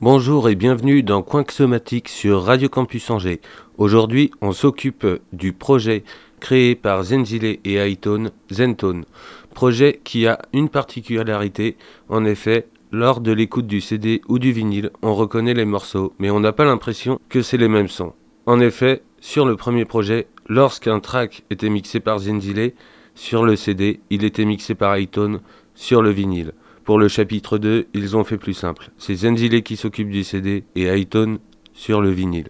Bonjour et bienvenue dans Coin Somatique sur Radio Campus Angers. Aujourd'hui, on s'occupe du projet créé par Zenzile et Aitone, Zentone. Projet qui a une particularité, en effet, lors de l'écoute du CD ou du vinyle, on reconnaît les morceaux, mais on n'a pas l'impression que c'est les mêmes sons. En effet, sur le premier projet, lorsqu'un track était mixé par Zenzile, sur le CD, il était mixé par Aitone sur le vinyle. Pour le chapitre 2, ils ont fait plus simple. C'est Zenzile qui s'occupe du CD et Ayton sur le vinyle.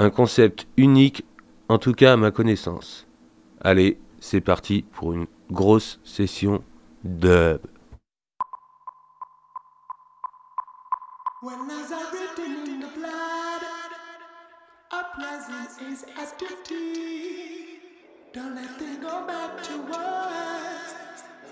Un concept unique, en tout cas à ma connaissance. Allez, c'est parti pour une grosse session dub.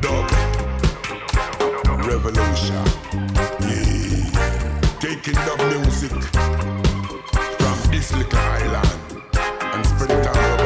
Dub Revolution. Yeah. Taking the music from this little island and spread it out.